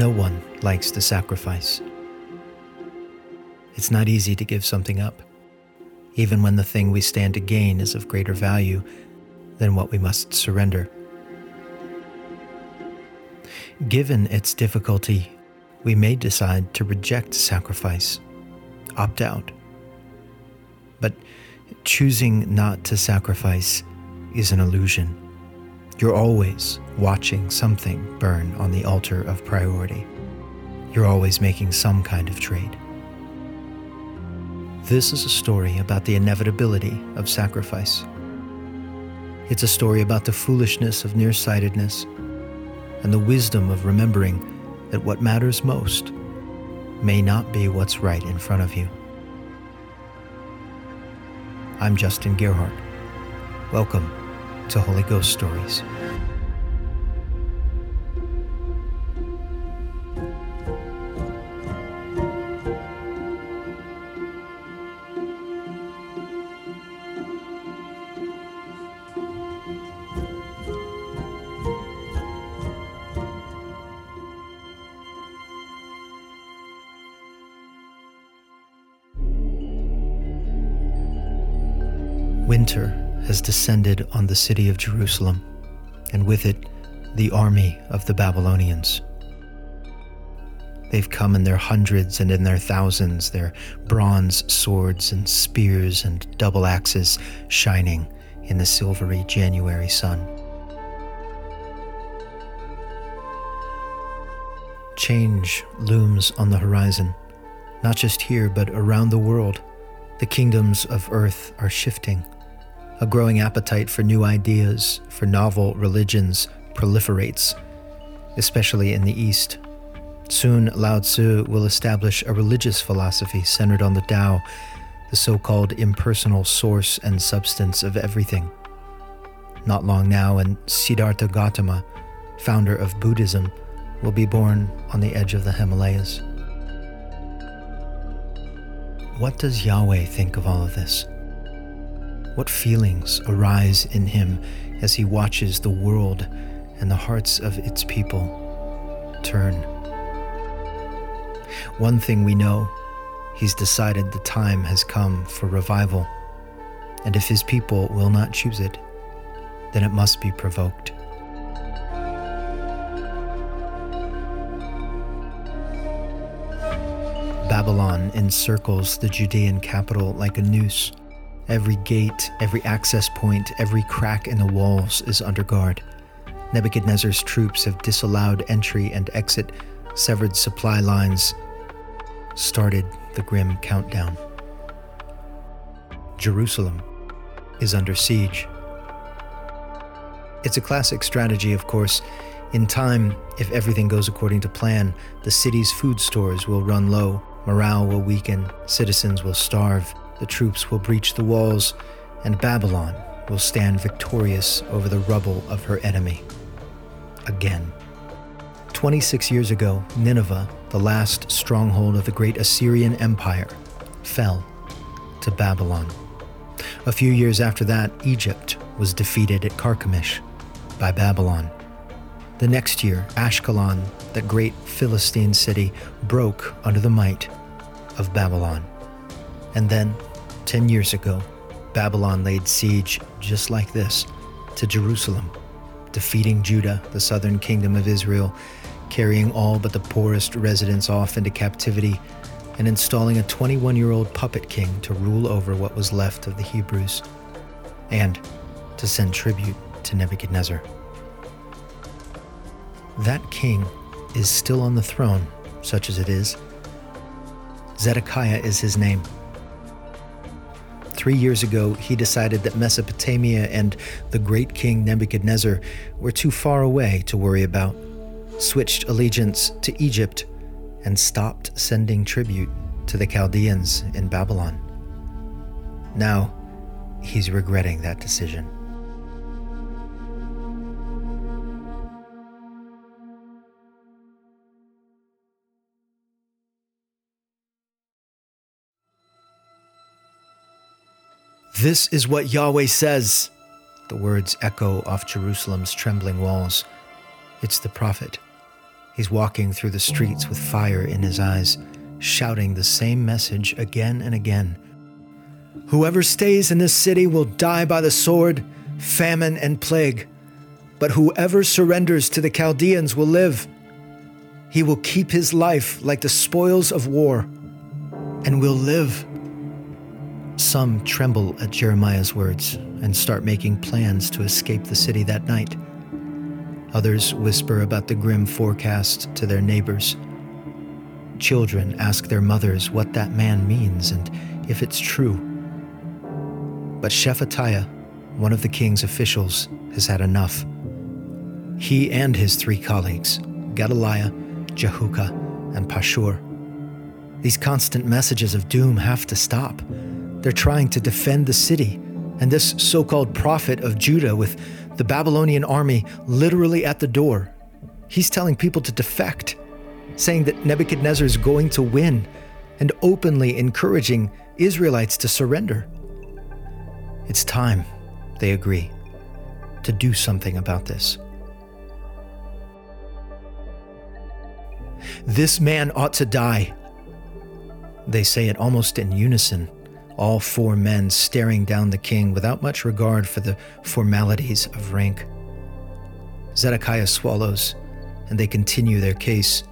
No one likes to sacrifice. It's not easy to give something up, even when the thing we stand to gain is of greater value than what we must surrender. Given its difficulty, we may decide to reject sacrifice, opt out. But choosing not to sacrifice is an illusion. You're always watching something burn on the altar of priority. You're always making some kind of trade. This is a story about the inevitability of sacrifice. It's a story about the foolishness of nearsightedness and the wisdom of remembering that what matters most may not be what's right in front of you. I'm Justin Gerhardt. Welcome to Holy Ghost Stories. Descended on the city of Jerusalem, and with it, the army of the Babylonians. They've come in their hundreds and in their thousands, their bronze swords and spears and double axes shining in the silvery January sun. Change looms on the horizon, not just here, but around the world. The kingdoms of earth are shifting a growing appetite for new ideas, for novel religions, proliferates, especially in the East. Soon, Lao Tzu will establish a religious philosophy centered on the Tao, the so called impersonal source and substance of everything. Not long now, and Siddhartha Gautama, founder of Buddhism, will be born on the edge of the Himalayas. What does Yahweh think of all of this? What feelings arise in him as he watches the world and the hearts of its people turn? One thing we know he's decided the time has come for revival, and if his people will not choose it, then it must be provoked. Babylon encircles the Judean capital like a noose Every gate, every access point, every crack in the walls is under guard. Nebuchadnezzar's troops have disallowed entry and exit, severed supply lines, started the grim countdown. Jerusalem is under siege. It's a classic strategy, of course. In time, if everything goes according to plan, the city's food stores will run low, morale will weaken, citizens will starve, the troops will breach the walls, and Babylon will stand victorious over the rubble of her enemy. Again. 26 years ago, Nineveh, the last stronghold of the great Assyrian Empire, fell to Babylon. A few years after that, Egypt was defeated at Carchemish by Babylon. The next year, Ashkelon, that great Philistine city, broke under the might of Babylon. And then Ten years ago, Babylon laid siege just like this to Jerusalem, defeating Judah, the southern kingdom of Israel, carrying all but the poorest residents off into captivity, and installing a 21 year old puppet king to rule over what was left of the Hebrews, and to send tribute to Nebuchadnezzar. That king is still on the throne, such as it is. Zedekiah is his name. Three years ago, he decided that Mesopotamia and the great king Nebuchadnezzar were too far away to worry about, switched allegiance to Egypt, and stopped sending tribute to the Chaldeans in Babylon. Now, he's regretting that decision. This is what Yahweh says. The words echo off Jerusalem's trembling walls. It's the prophet, He's walking through the streets with fire in his eyes, shouting the same message again and again. Whoever stays in this city will die by the sword, famine, and plague. But whoever surrenders to the Chaldeans will live. He will keep his life like the spoils of war and will live. Some tremble at Jeremiah's words and start making plans to escape the city that night. Others whisper about the grim forecast to their neighbors. Children ask their mothers what that man means and if it's true. But Shephatiah, one of the king's officials, has had enough. He and his three colleagues, Gedaliah, Jehucal, and Pashur, these constant messages of doom have to stop. They're trying to defend the city, and this so called prophet of Judah, with the Babylonian army literally at the door, he's telling people to defect, saying that Nebuchadnezzar is going to win, and openly encouraging Israelites to surrender. It's time, they agree, to do something about this. This man ought to die. They say it almost in unison all four men staring down the king without much regard for the formalities of rank. Zedekiah swallows, and they continue their case.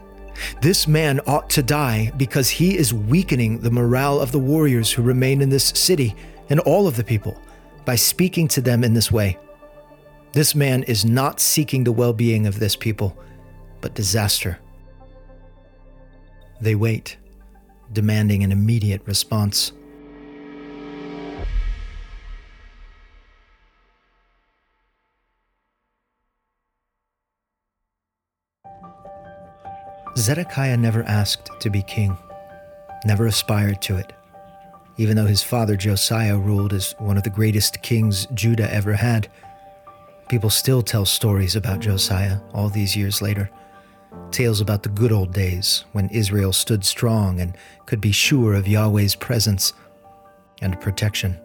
This man ought to die because he is weakening the morale of the warriors who remain in this city and all of the people by speaking to them in this way. This man is not seeking the well being of this people, but disaster. They wait, demanding an immediate response. Zedekiah never asked to be king, never aspired to it, even though his father Josiah ruled as one of the greatest kings Judah ever had. People still tell stories about Josiah all these years later. Tales about the good old days when Israel stood strong and could be sure of Yahweh's presence and protection.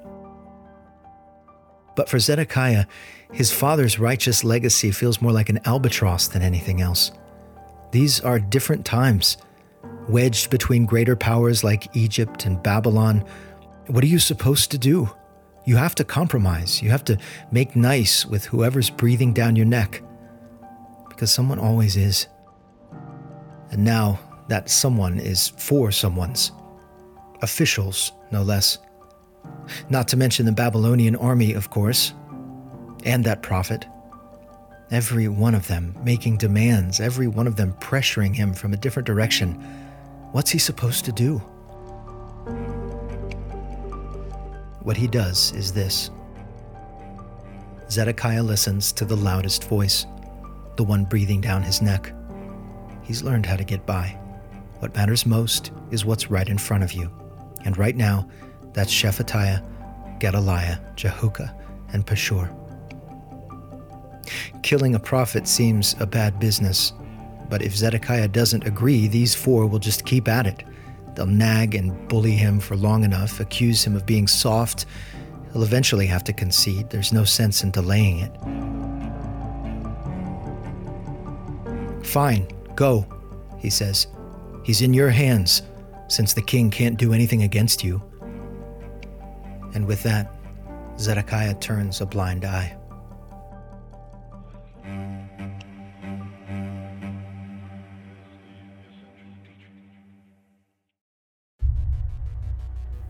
But four Zedekiah, his father's righteous legacy feels more like an albatross than anything else. These are different times. Wedged between greater powers like Egypt and Babylon, what are you supposed to do? You have to compromise. You have to make nice with whoever's breathing down your neck. Because someone always is. And now that someone is for someone's. Officials, no less. Not to mention the Babylonian army, of course, and that prophet. Every one of them making demands, every one of them pressuring him from a different direction. What's he supposed to do? What he does is this Zedekiah listens to the loudest voice, the one breathing down his neck. He's learned how to get by. What matters most is what's right in front of you. And right now, that's Shephatiah, Gedaliah, Jehucal, and Pashur. Killing a prophet seems a bad business, but if Zedekiah doesn't agree, these four will just keep at it. They'll nag and bully him for long enough, accuse him of being soft. He'll eventually have to concede. There's no sense in delaying it. Fine, go, he says. He's in your hands, since the king can't do anything against you. And with that, Zedekiah turns a blind eye.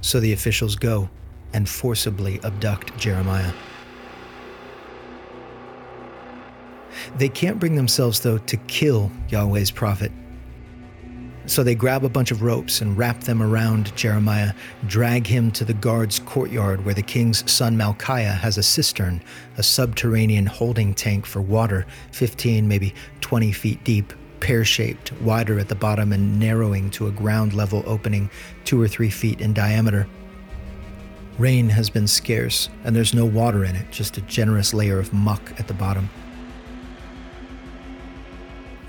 So the officials go and forcibly abduct Jeremiah. They can't bring themselves, though, to kill Yahweh's prophet. So they grab a bunch of ropes and wrap them around Jeremiah, drag him to the guard's courtyard where the king's son Malchiah has a cistern, a subterranean holding tank for water, 15, maybe 20 feet deep, pear shaped, wider at the bottom and narrowing to a ground level opening two or three feet in diameter. Rain has been scarce, and there's no water in it, just a generous layer of muck at the bottom.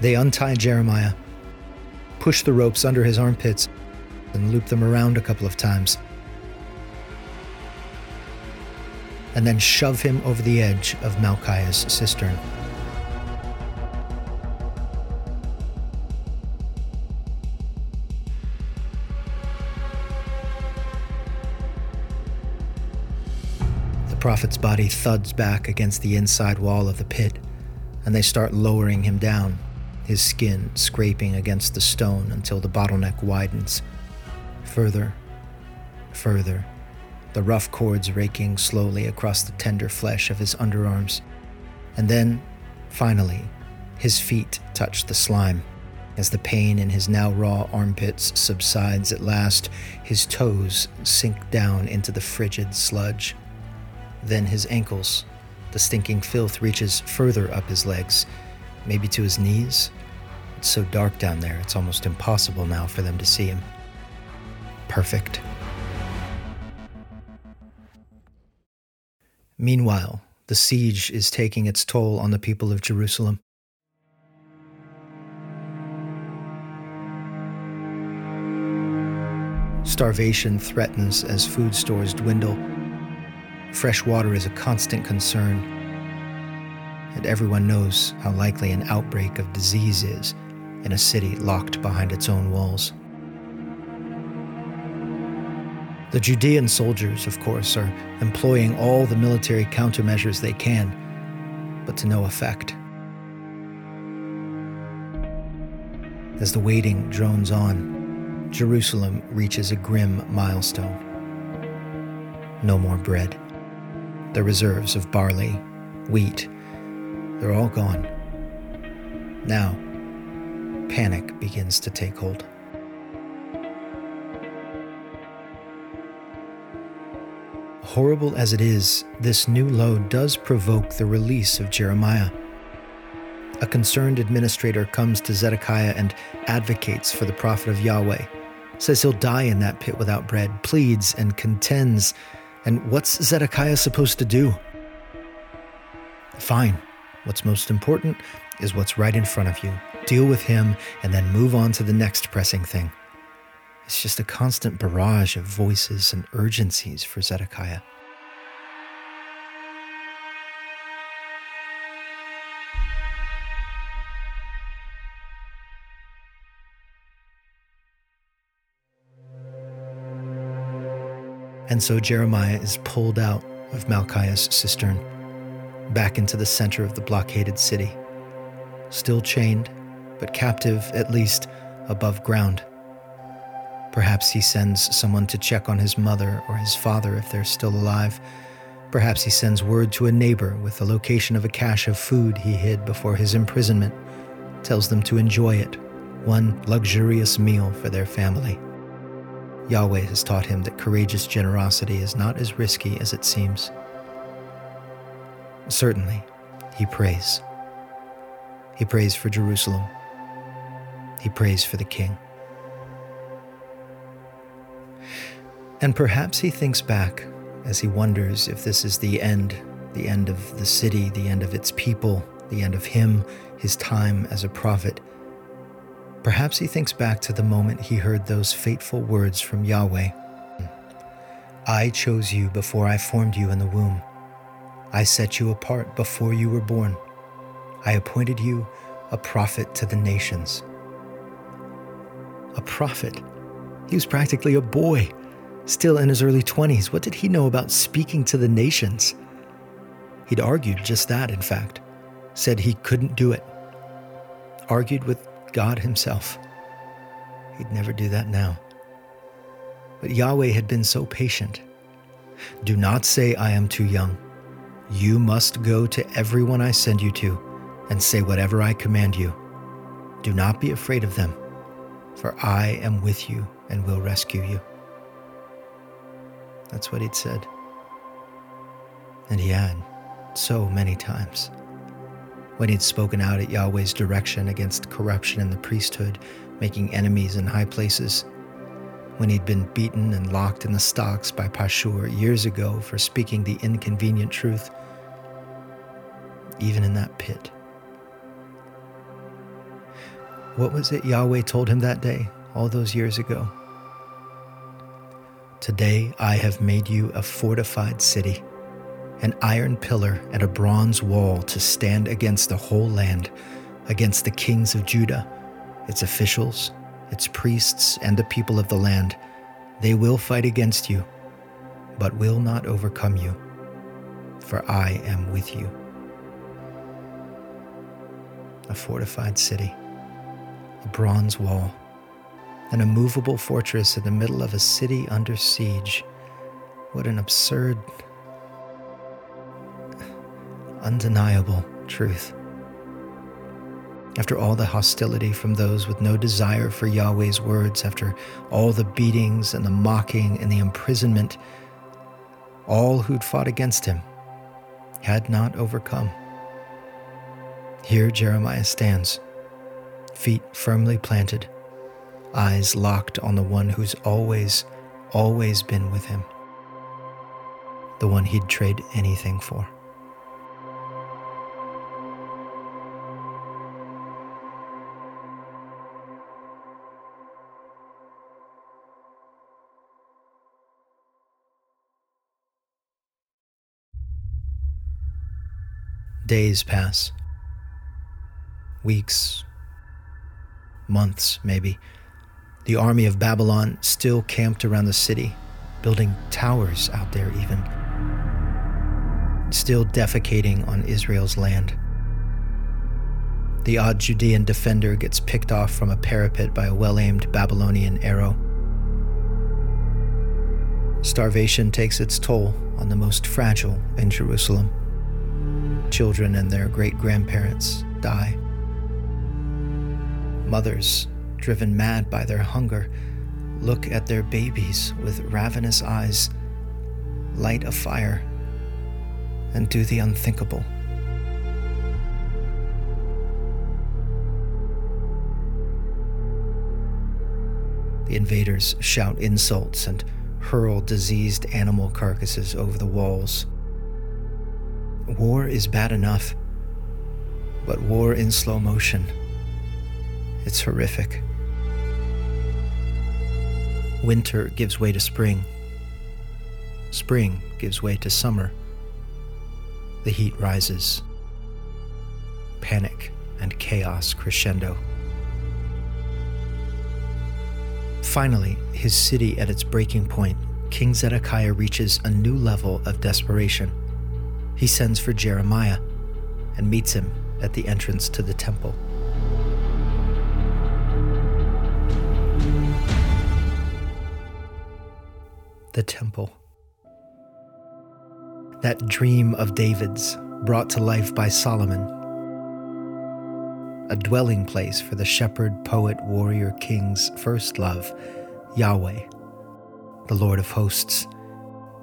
They untie Jeremiah, push the ropes under his armpits and loop them around a couple of times. And then shove him over the edge of Malchiah's cistern. The prophet's body thuds back against the inside wall of the pit, and they start lowering him down his skin scraping against the stone until the bottleneck widens. Further, further, the rough cords raking slowly across the tender flesh of his underarms. And then, finally, his feet touch the slime. As the pain in his now raw armpits subsides at last, his toes sink down into the frigid sludge. Then his ankles. The stinking filth reaches further up his legs, maybe to his knees. It's so dark down there, it's almost impossible now for them to see him. Perfect. Meanwhile, the siege is taking its toll on the people of Jerusalem. Starvation threatens as food stores dwindle. Fresh water is a constant concern. And everyone knows how likely an outbreak of disease is in a city locked behind its own walls. The Judean soldiers, of course, are employing all the military countermeasures they can, but to no effect. As the waiting drones on, Jerusalem reaches a grim milestone. No more bread. The reserves of barley, wheat, they're all gone. Now, panic begins to take hold. Horrible as it is, this new load does provoke the release of Jeremiah. A concerned administrator comes to Zedekiah and advocates for the prophet of Yahweh says he'll die in that pit without bread, pleads and contends. And what's Zedekiah supposed to do? Fine. What's most important is what's right in front of you. Deal with him and then move on to the next pressing thing. It's just a constant barrage of voices and urgencies for Zedekiah. And so Jeremiah is pulled out of Malchiah's cistern, back into the center of the blockaded city, still chained, but captive at least above ground. Perhaps he sends someone to check on his mother or his father if they're still alive. Perhaps he sends word to a neighbor with the location of a cache of food he hid before his imprisonment, tells them to enjoy it, one luxurious meal for their family. Yahweh has taught him that courageous generosity is not as risky as it seems. Certainly, he prays. He prays for Jerusalem. He prays for the king. And perhaps he thinks back as he wonders if this is the end, the end of the city, the end of its people, the end of him, his time as a prophet Perhaps he thinks back to the moment he heard those fateful words from Yahweh I chose you before I formed you in the womb. I set you apart before you were born. I appointed you a prophet to the nations. A prophet? He was practically a boy, still in his early 20s. What did he know about speaking to the nations? He'd argued just that, in fact, said he couldn't do it. Argued with God Himself. He'd never do that now. But Yahweh had been so patient. Do not say, I am too young. You must go to everyone I send you to and say whatever I command you. Do not be afraid of them, for I am with you and will rescue you. That's what he'd said. And he had so many times when he'd spoken out at Yahweh's direction against corruption in the priesthood, making enemies in high places, when he'd been beaten and locked in the stocks by Pashur years ago for speaking the inconvenient truth, even in that pit. What was it Yahweh told him that day, all those years ago? Today I have made you a fortified city an iron pillar and a bronze wall to stand against the whole land, against the kings of Judah, its officials, its priests, and the people of the land. They will fight against you, but will not overcome you. for I am with you. A fortified city, a bronze wall, an immovable fortress in the middle of a city under siege. What an absurd, undeniable truth. After all the hostility from those with no desire for Yahweh's words, after all the beatings and the mocking and the imprisonment, all who'd fought against him had not overcome. Here Jeremiah stands, feet firmly planted, eyes locked on the one who's always, always been with him, the one he'd trade anything for. Days pass. Weeks. Months, maybe. The army of Babylon still camped around the city, building towers out there, even. Still defecating on Israel's land. The odd Judean defender gets picked off from a parapet by a well aimed Babylonian arrow. Starvation takes its toll on the most fragile in Jerusalem children and their great grandparents die. Mothers, driven mad by their hunger, look at their babies with ravenous eyes, light a fire, and do the unthinkable. The invaders shout insults and hurl diseased animal carcasses over the walls. War is bad enough, but war in slow motion, it's horrific. Winter gives way to spring. Spring gives way to summer. The heat rises. Panic and chaos crescendo. Finally, his city at its breaking point, King Zedekiah reaches a new level of desperation he sends for Jeremiah and meets him at the entrance to the temple. The temple. That dream of David's brought to life by Solomon. A dwelling place for the shepherd, poet, warrior, king's first love, Yahweh, the Lord of hosts,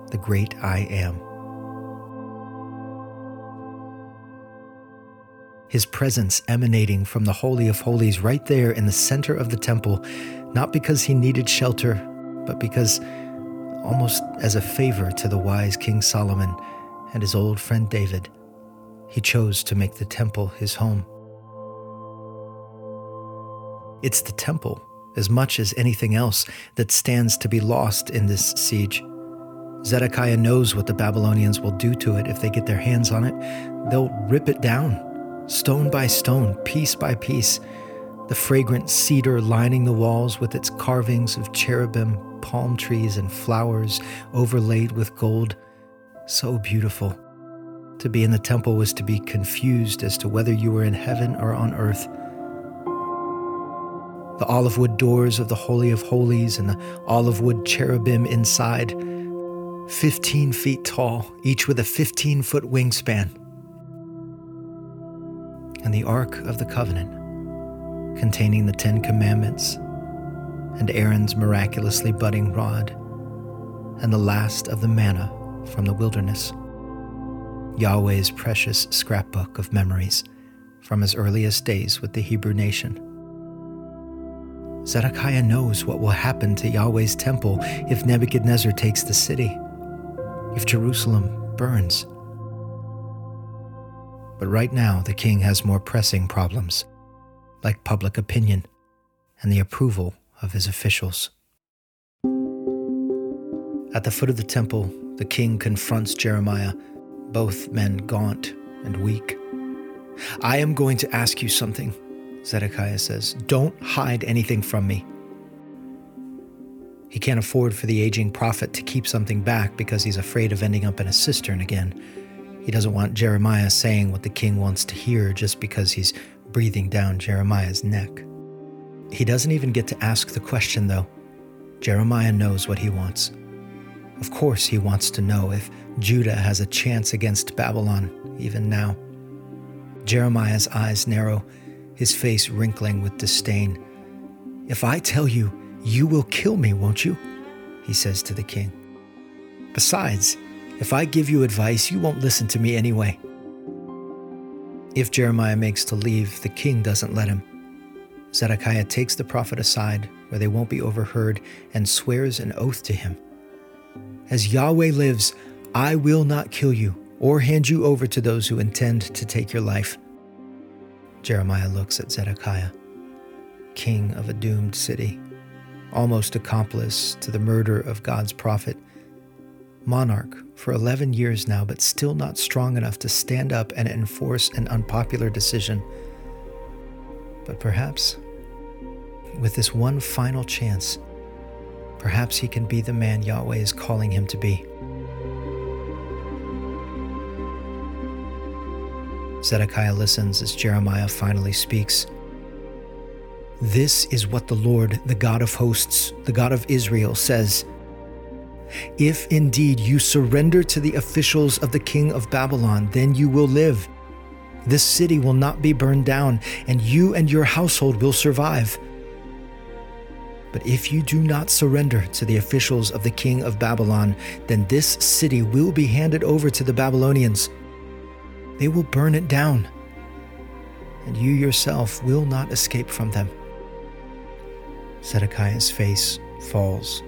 the great I am. His presence emanating from the Holy of Holies right there in the center of the temple, not because he needed shelter, but because, almost as a favor to the wise King Solomon and his old friend David, he chose to make the temple his home. It's the temple, as much as anything else, that stands to be lost in this siege. Zedekiah knows what the Babylonians will do to it if they get their hands on it. They'll rip it down stone by stone, piece by piece, the fragrant cedar lining the walls with its carvings of cherubim, palm trees, and flowers overlaid with gold. So beautiful. To be in the temple was to be confused as to whether you were in heaven or on earth. The olive wood doors of the Holy of Holies and the olive wood cherubim inside, 15 feet tall, each with a 15 foot wingspan and the Ark of the Covenant, containing the Ten Commandments, and Aaron's miraculously budding rod, and the last of the manna from the wilderness. Yahweh's precious scrapbook of memories from his earliest days with the Hebrew nation. Zedekiah knows what will happen to Yahweh's temple if Nebuchadnezzar takes the city, if Jerusalem burns. But right now, the king has more pressing problems, like public opinion and the approval of his officials. At the foot of the temple, the king confronts Jeremiah, both men gaunt and weak. I am going to ask you something, Zedekiah says. Don't hide anything from me. He can't afford for the aging prophet to keep something back because he's afraid of ending up in a cistern again. He doesn't want Jeremiah saying what the king wants to hear just because he's breathing down Jeremiah's neck. He doesn't even get to ask the question, though. Jeremiah knows what he wants. Of course, he wants to know if Judah has a chance against Babylon, even now. Jeremiah's eyes narrow, his face wrinkling with disdain. If I tell you, you will kill me, won't you? He says to the king. Besides, if I give you advice, you won't listen to me anyway. If Jeremiah makes to leave, the king doesn't let him. Zedekiah takes the prophet aside where they won't be overheard and swears an oath to him. As Yahweh lives, I will not kill you or hand you over to those who intend to take your life. Jeremiah looks at Zedekiah, king of a doomed city, almost accomplice to the murder of God's prophet monarch for 11 years now, but still not strong enough to stand up and enforce an unpopular decision. But perhaps, with this one final chance, perhaps he can be the man Yahweh is calling him to be. Zedekiah listens as Jeremiah finally speaks. This is what the Lord, the God of hosts, the God of Israel, says if indeed you surrender to the officials of the king of Babylon, then you will live. This city will not be burned down, and you and your household will survive. But if you do not surrender to the officials of the king of Babylon, then this city will be handed over to the Babylonians. They will burn it down, and you yourself will not escape from them. Zedekiah's face falls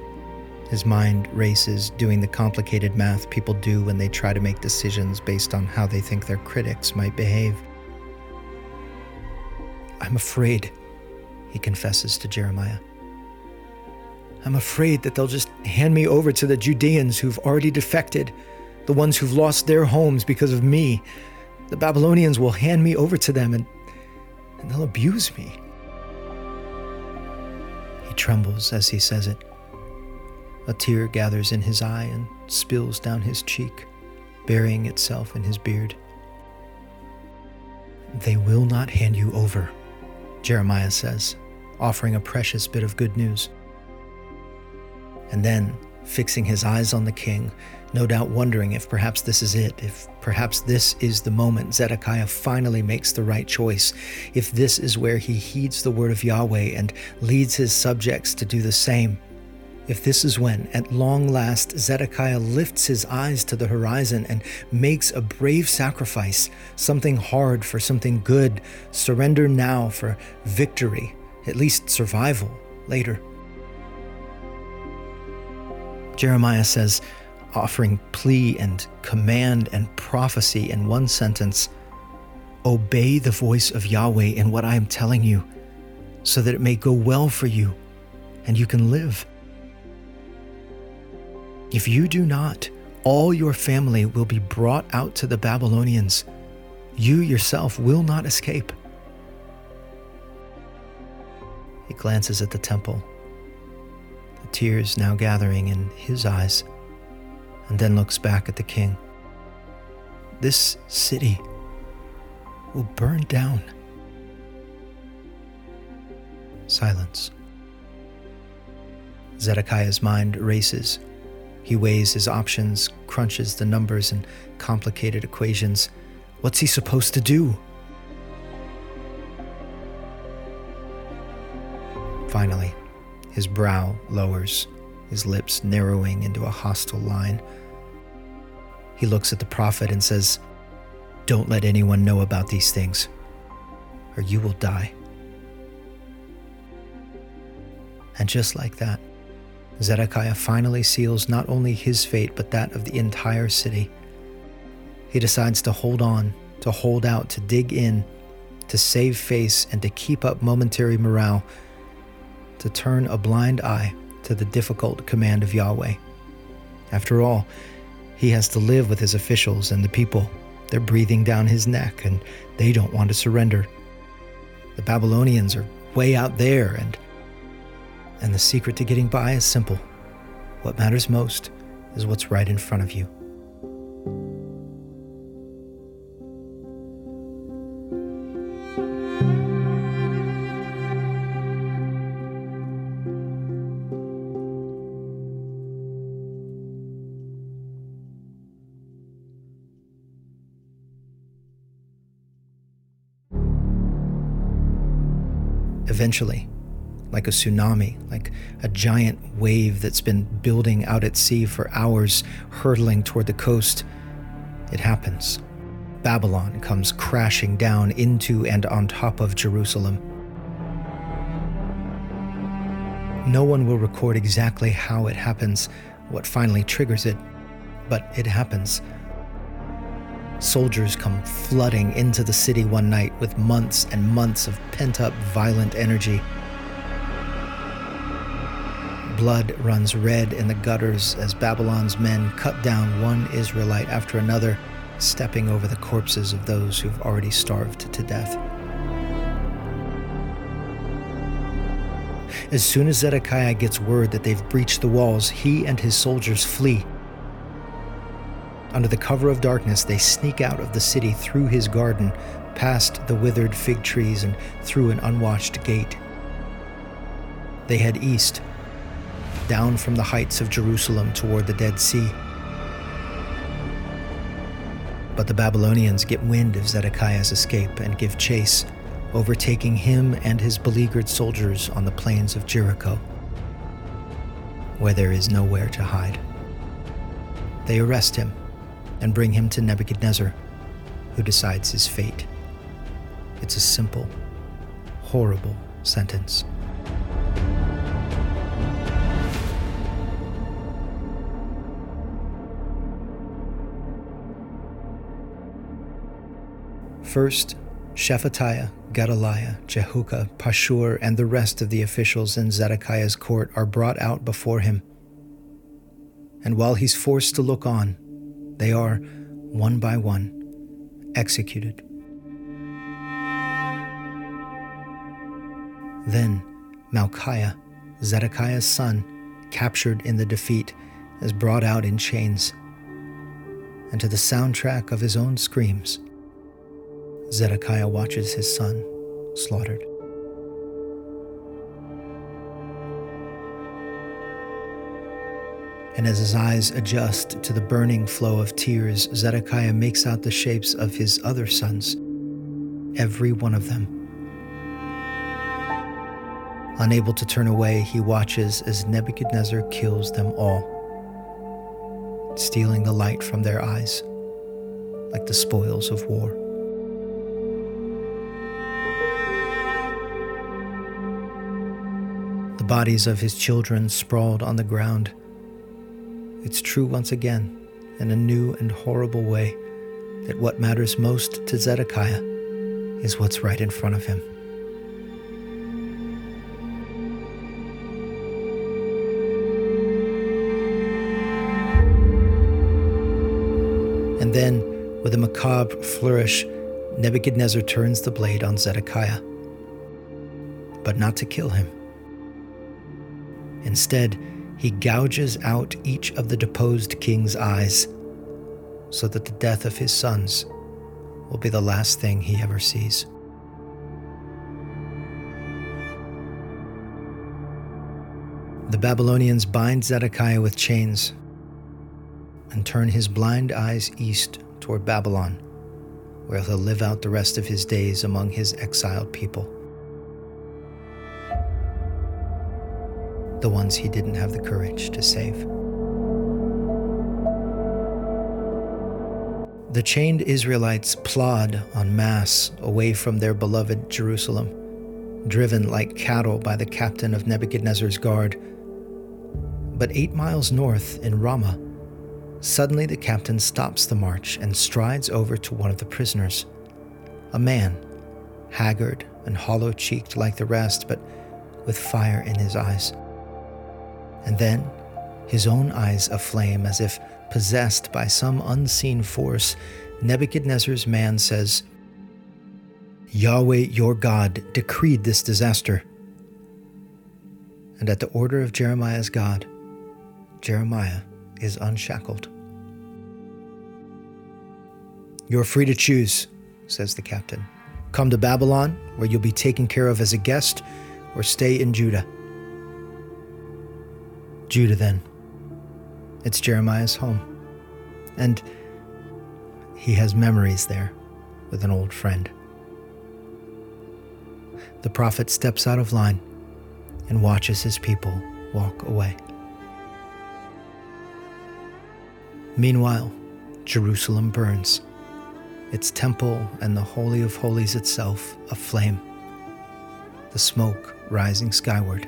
his mind races doing the complicated math people do when they try to make decisions based on how they think their critics might behave. I'm afraid, he confesses to Jeremiah. I'm afraid that they'll just hand me over to the Judeans who've already defected, the ones who've lost their homes because of me. The Babylonians will hand me over to them and, and they'll abuse me. He trembles as he says it. A tear gathers in his eye and spills down his cheek, burying itself in his beard. They will not hand you over, Jeremiah says, offering a precious bit of good news. And then, fixing his eyes on the king, no doubt wondering if perhaps this is it, if perhaps this is the moment Zedekiah finally makes the right choice, if this is where he heeds the word of Yahweh and leads his subjects to do the same. If this is when, at long last, Zedekiah lifts his eyes to the horizon and makes a brave sacrifice, something hard for something good, surrender now for victory, at least survival later. Jeremiah says, offering plea and command and prophecy in one sentence Obey the voice of Yahweh in what I am telling you, so that it may go well for you and you can live. If you do not, all your family will be brought out to the Babylonians. You yourself will not escape. He glances at the temple, the tears now gathering in his eyes, and then looks back at the king. This city will burn down. Silence. Zedekiah's mind races he weighs his options, crunches the numbers and complicated equations. What's he supposed to do? Finally, his brow lowers, his lips narrowing into a hostile line. He looks at the prophet and says, Don't let anyone know about these things, or you will die. And just like that, Zedekiah finally seals not only his fate, but that of the entire city. He decides to hold on, to hold out, to dig in, to save face, and to keep up momentary morale, to turn a blind eye to the difficult command of Yahweh. After all, he has to live with his officials and the people. They're breathing down his neck, and they don't want to surrender. The Babylonians are way out there, and and the secret to getting by is simple what matters most is what's right in front of you. Eventually, like a tsunami, like a giant wave that's been building out at sea for hours, hurtling toward the coast, it happens. Babylon comes crashing down into and on top of Jerusalem. No one will record exactly how it happens, what finally triggers it, but it happens. Soldiers come flooding into the city one night with months and months of pent up violent energy. Blood runs red in the gutters as Babylon's men cut down one Israelite after another, stepping over the corpses of those who've already starved to death. As soon as Zedekiah gets word that they've breached the walls, he and his soldiers flee. Under the cover of darkness, they sneak out of the city through his garden, past the withered fig trees, and through an unwatched gate. They head east, down from the heights of Jerusalem toward the Dead Sea. But the Babylonians get wind of Zedekiah's escape and give chase, overtaking him and his beleaguered soldiers on the plains of Jericho, where there is nowhere to hide. They arrest him and bring him to Nebuchadnezzar, who decides his fate. It's a simple, horrible sentence. First, Shephatiah, Gedaliah, Jehucal, Pashur, and the rest of the officials in Zedekiah's court are brought out before him. And while he's forced to look on, they are, one by one, executed. Then Malchiah, Zedekiah's son, captured in the defeat, is brought out in chains. And to the soundtrack of his own screams, Zedekiah watches his son slaughtered. and as his eyes adjust to the burning flow of tears, Zedekiah makes out the shapes of his other sons, every one of them. Unable to turn away, he watches as Nebuchadnezzar kills them all, stealing the light from their eyes like the spoils of war. The bodies of his children sprawled on the ground it's true once again, in a new and horrible way, that what matters most to Zedekiah is what's right in front of him. And then, with a macabre flourish, Nebuchadnezzar turns the blade on Zedekiah. But not to kill him. Instead, he gouges out each of the deposed king's eyes so that the death of his sons will be the last thing he ever sees. The Babylonians bind Zedekiah with chains and turn his blind eyes east toward Babylon, where he'll live out the rest of his days among his exiled people. The ones he didn't have the courage to save. The chained Israelites plod en masse away from their beloved Jerusalem, driven like cattle by the captain of Nebuchadnezzar's guard. But eight miles north in Ramah, suddenly the captain stops the march and strides over to one of the prisoners, a man, haggard and hollow cheeked like the rest, but with fire in his eyes. And then, his own eyes aflame as if possessed by some unseen force, Nebuchadnezzar's man says, Yahweh your God decreed this disaster. And at the order of Jeremiah's God, Jeremiah is unshackled. You're free to choose, says the captain. Come to Babylon, where you'll be taken care of as a guest, or stay in Judah. Judah, then. It's Jeremiah's home. And he has memories there with an old friend. the prophet steps out of line and watches his people walk away. Meanwhile, Jerusalem burns, its temple and the Holy of Holies itself aflame, the smoke rising skyward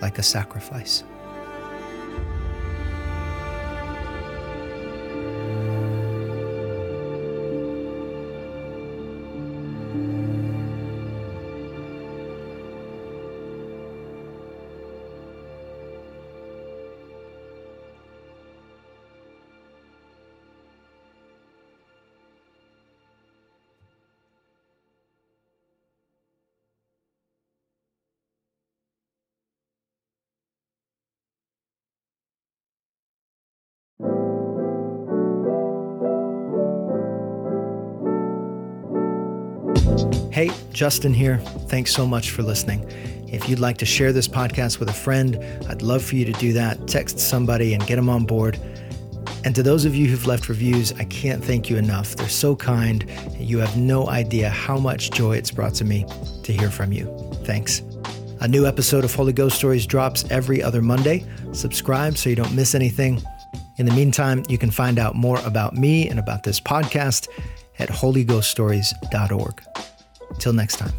like a sacrifice. Hey, Justin here. Thanks so much for listening. If you'd like to share this podcast with a friend, I'd love for you to do that. Text somebody and get them on board. And to those of you who've left reviews, I can't thank you enough. They're so kind. You have no idea how much joy it's brought to me to hear from you. Thanks. A new episode of Holy Ghost Stories drops every other Monday. Subscribe so you don't miss anything. In the meantime, you can find out more about me and about this podcast at holyghoststories.org. Till next time.